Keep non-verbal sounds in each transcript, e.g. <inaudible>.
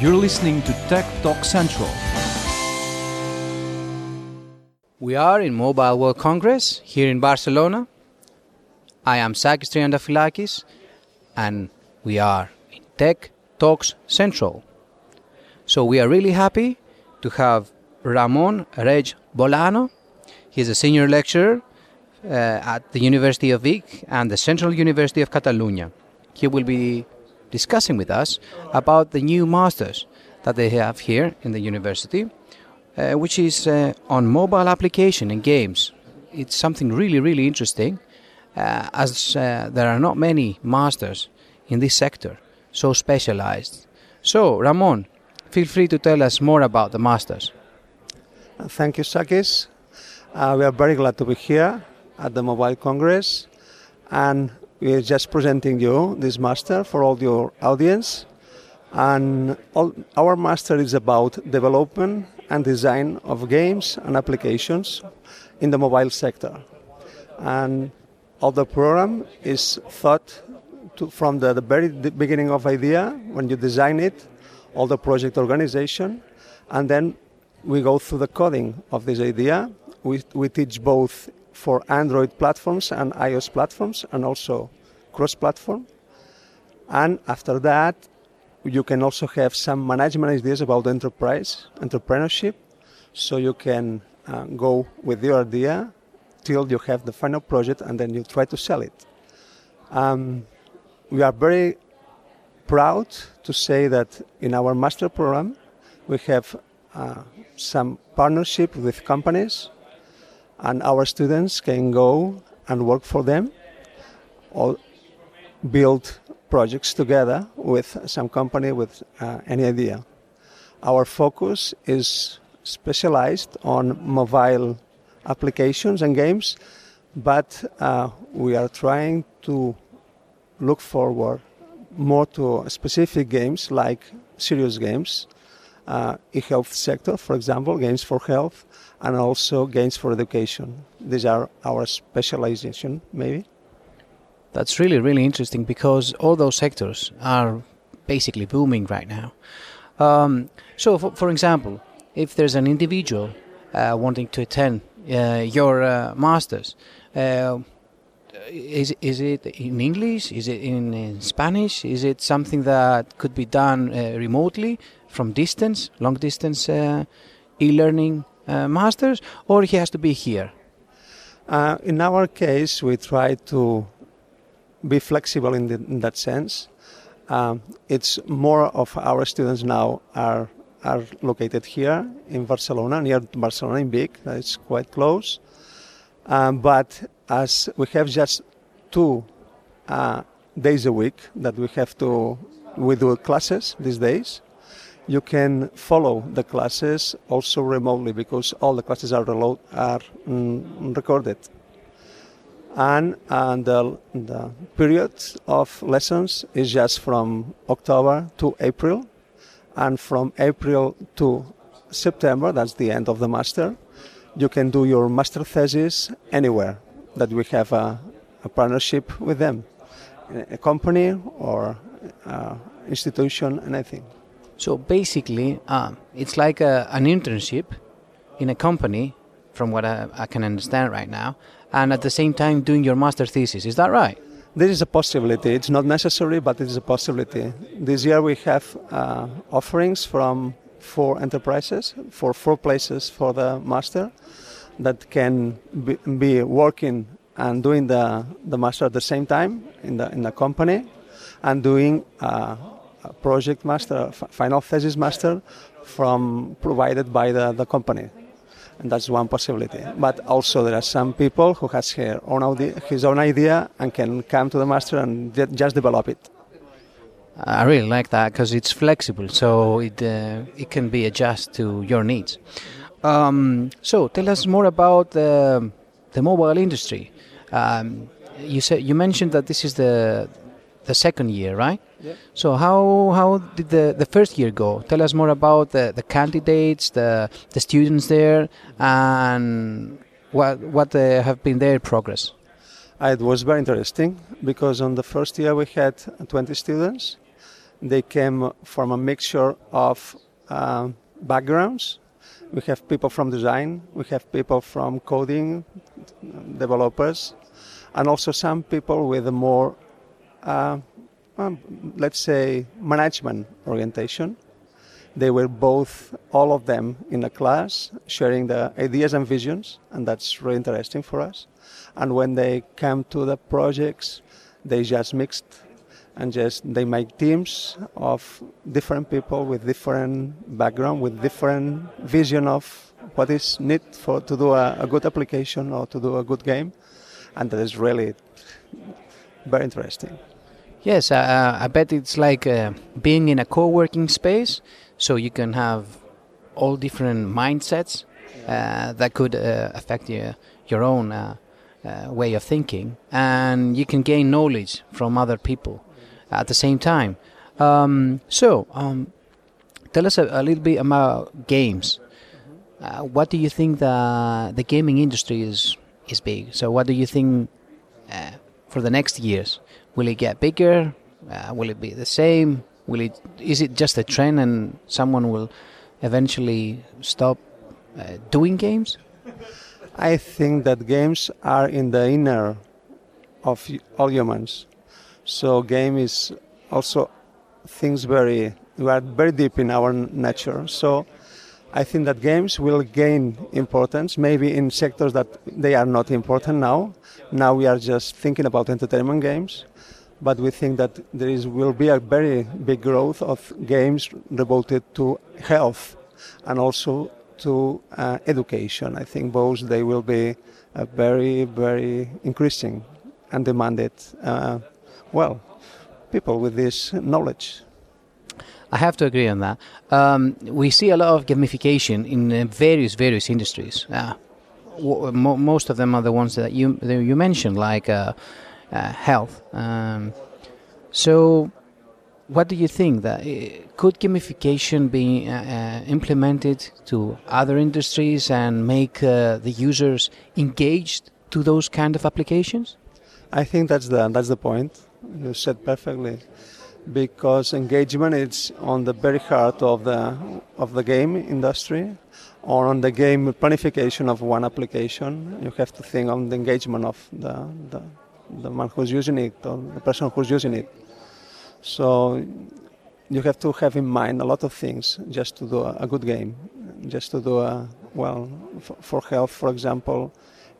You're listening to Tech Talk Central. We are in Mobile World Congress here in Barcelona. I am Sakis Triandafilakis and we are in Tech Talks Central. So we are really happy to have Ramon Reig Bolano. He's a senior lecturer uh, at the University of Vic and the Central University of Catalonia. He will be discussing with us about the new masters that they have here in the university, uh, which is uh, on mobile application and games. It's something really, really interesting, uh, as uh, there are not many masters in this sector, so specialized. So, Ramon, feel free to tell us more about the masters. Thank you, Sakis. Uh, we are very glad to be here at the Mobile Congress, and we are just presenting you this master for all your audience. And all, our master is about development and design of games and applications in the mobile sector. And all the program is thought to, from the, the very beginning of idea when you design it, all the project organization, and then we go through the coding of this idea. We, we teach both for Android platforms and iOS platforms, and also cross-platform. And after that, you can also have some management ideas about enterprise, entrepreneurship, so you can uh, go with your idea till you have the final project and then you try to sell it. Um, we are very proud to say that in our master program we have uh, some partnership with companies and our students can go and work for them or build projects together with some company with uh, any idea. Our focus is specialized on mobile applications and games, but uh, we are trying to look forward more to specific games like serious games, e-health sector, for example, games for health, and also games for education. These are our specialization, maybe. That's really, really interesting because all those sectors are basically booming right now. Um, so, for, for, example, if there's an individual uh, wanting to attend uh, your uh, masters, uh, is is it in English? Is it in, in, Spanish? Is it something that could be done uh, remotely from distance, long distance uh, e-learning masters, or he has to be here? in our case, we try to be flexible in, the, in that sense. Um, it's more of our students now are are located here in Barcelona, near Barcelona in Vic. It's quite close. Um, but as we have just two uh, days a week that we have to we do classes these days, you can follow the classes also remotely because all the classes are, are mm, recorded. And, and the, the period of lessons is just from October to April, and from April to September, that's the end of the master, you can do your master thesis anywhere that we have a, a partnership with them, a company or uh, institution, anything. So basically, uh, it's like a, an internship in a company, from what I, I can understand right now, and at the same time doing your master thesis. Is that right? There is a possibility. It's not necessary, but it is a possibility. This year we have uh, offerings from four enterprises, for four places for the master that can be, be working and doing the, the master at the same time in the, in the company and doing a project master, final thesis master from provided by the, the company and that's one possibility. But also there are some people who has her own his own idea and can come to the master and just develop it. I really like that because it's flexible, so it uh, it can be adjusted to your needs. Um, so tell us more about the the mobile industry. Um, you said you mentioned that this is the the second year, right? Yeah. So how how did the, the first year go? Tell us more about the, the candidates, the the students there, and what what uh, have been their progress. Uh, it was very interesting because on the first year we had 20 students, They came from a mixture of uh, backgrounds. We have people from design, we have people from coding, developers, and also some people with a more, uh, um, let's say, management orientation. They were both, all of them, in a class, sharing the ideas and visions, and that's really interesting for us. And when they came to the projects, they just mixed and just they make teams of different people with different background, with different vision of what is need for to do a, a good application or to do a good game, and that is really very interesting. Yes, I bet it's like uh, being in a co-working space, so you can have all different mindsets uh, that could uh, affect your your own uh, uh, way of thinking, and you can gain knowledge from other people at the same time. Um, so, um, tell us a, a, little bit about games. Uh, what do you think the the gaming industry is is big? So, what do you think uh, for the next years? Will it get bigger? Uh, will it be the same? Will it is it just a trend and someone will eventually stop uh, doing games? I think that games are in the inner of all humans. So game is also things very we are very deep in our nature. So I think that games will gain importance, maybe in sectors that they are not important now. Now we are just thinking about entertainment games, but we think that there is will be a very big growth of games devoted to health and also to uh, education. I think both they will be uh, very very increasing and demanded. Uh, well, people with this knowledge. I have to agree on that. Um, we see a lot of gamification in uh, various various industries. Uh, w- most of them are the ones that you that you mentioned, like uh, uh health. Um, so, what do you think that uh, could gamification be uh, implemented to other industries and make the users engaged to those kind of applications? I think that's the that's the point. You said perfectly, because engagement is on the very heart of the of the game industry, or on the game planification of one application. You have to think on the engagement of the the, the man who's using it or the person who's using it. So you have to have in mind a lot of things just to do a, a good game, just to do a well for, for health, for example.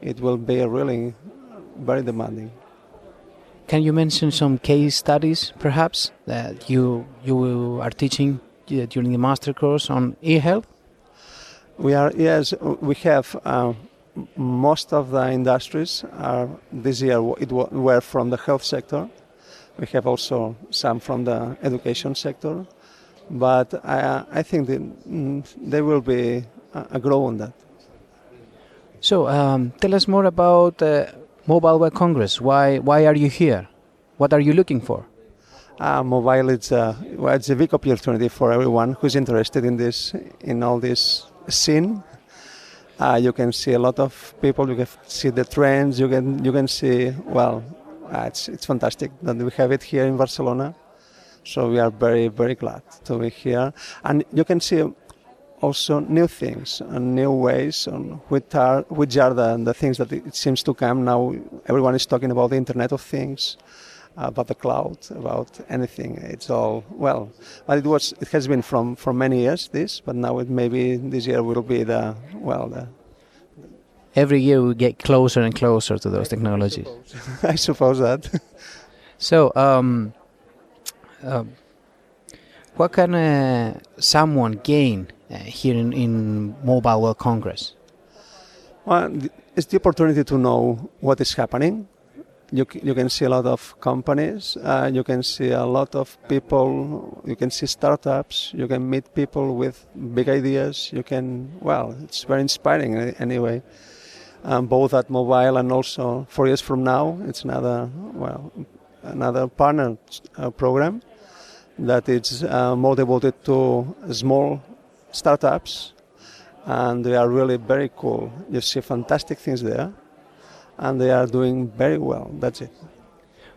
It will be really very demanding. Can you mention some case studies, perhaps, that you you are teaching uh, during the master course on e-health? We are yes, we have. Uh, most of the industries are this year it were from the health sector. We have also some from the education sector, but I, I think that, mm, there will be a, a grow on that. So, um, tell us more about. Uh, Mobile World Congress. Why why are you here? What are you looking for? Uh, mobile it's a well, it's a big opportunity for everyone who's interested in this in all this scene. Uh, you can see a lot of people. You can see the trends. You can you can see well. Uh, it's it's fantastic that we have it here in Barcelona. So we are very very glad to be here, and you can see also new things and new ways on which are which are the, the things that it seems to come now. Everyone is talking about the Internet of Things, about the cloud, about anything. It's all well, but it was it has been from for many years this, but now it maybe this year will be the well the. Every year we get closer and closer to those technologies. <laughs> I suppose that. so, um, uh, what can uh, someone gain here in, in Mobile World Congress? Well, it's the opportunity to know what is happening. You, you can see a lot of companies, uh, you can see a lot of people, you can see startups, you can meet people with big ideas. You can, well, it's very inspiring anyway. Um, both at mobile and also four years from now, it's another, well, another partner uh, program that is uh, more devoted to small startups, and they are really very cool. You see fantastic things there, and they are doing very well. That's it.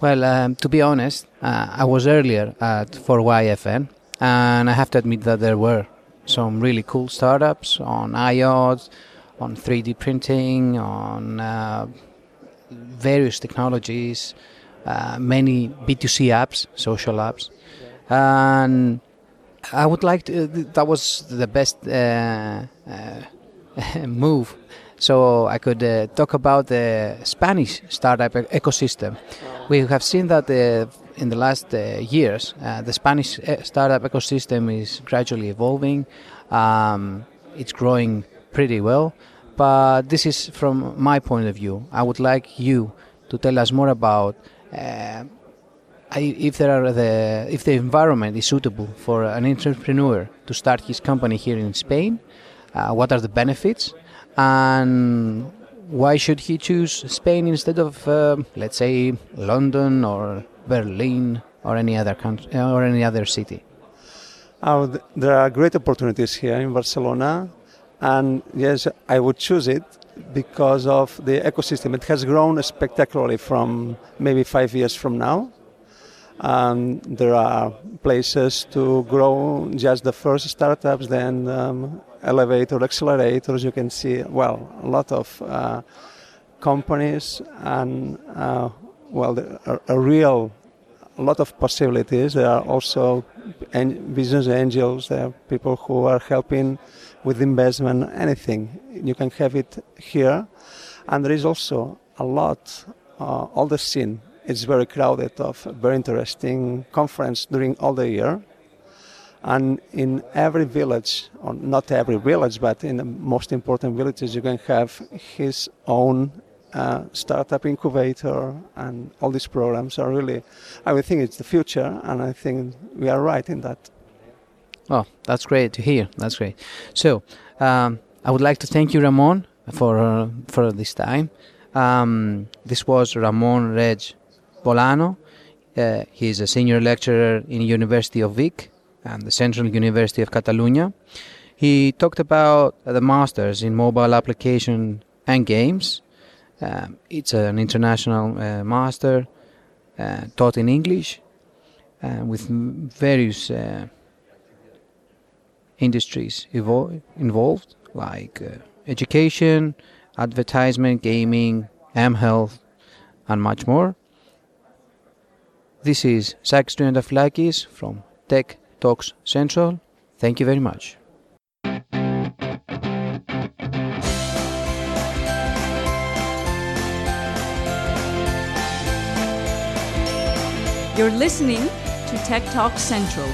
Well, um, to be honest, uh, I was earlier at 4YFN, and I have to admit that there were some really cool startups on IoT, on 3D printing, on uh, various technologies, uh, many B2C apps, social apps, and I would like to. That was the best uh, uh, <laughs> move. So I could uh, talk about the Spanish startup ecosystem. We have seen that uh, in the last uh, years, uh, the Spanish uh, startup ecosystem is gradually evolving. Um, it's growing pretty well, but this is from my point of view. I would like you to tell us more about uh, if there are the if the environment is suitable for an entrepreneur to start his company here in Spain. Uh, what are the benefits, and why should he choose Spain instead of, uh, let's say, London or Berlin or any other country or any other city? Uh, there are great opportunities here in Barcelona, and yes, I would choose it because of the ecosystem. It has grown spectacularly from maybe five years from now. Um, there are places to grow just the first startups, then um, elevator accelerators. You can see, well, a lot of uh, companies and, uh, well, are a real a lot of possibilities. There are also an- business angels, there are people who are helping with investment, anything. You can have it here. And there is also a lot, uh, all the scene. It's very crowded of very interesting conference during all the year. And in every village, or not every village, but in the most important villages, you can have his own uh, startup incubator, and all these programs are really, I would think it's the future, and I think we are right in that. Oh, that's great to hear. That's great. So, um, I would like to thank you, Ramon, for uh, for this time. Um, this was Ramon Reig Bolano. Uh, he's a senior lecturer in University of Vic and the Central University of Catalonia. He talked about the masters in mobile application and games. Um, it's an international uh, master uh, taught in English uh, with various uh, industries involved, like uh, education, advertisement, gaming, M health, and much more. This is Sakis Triantafilakis from Tech Talks Central. Thank you very much. You're listening to Tech Talk Central.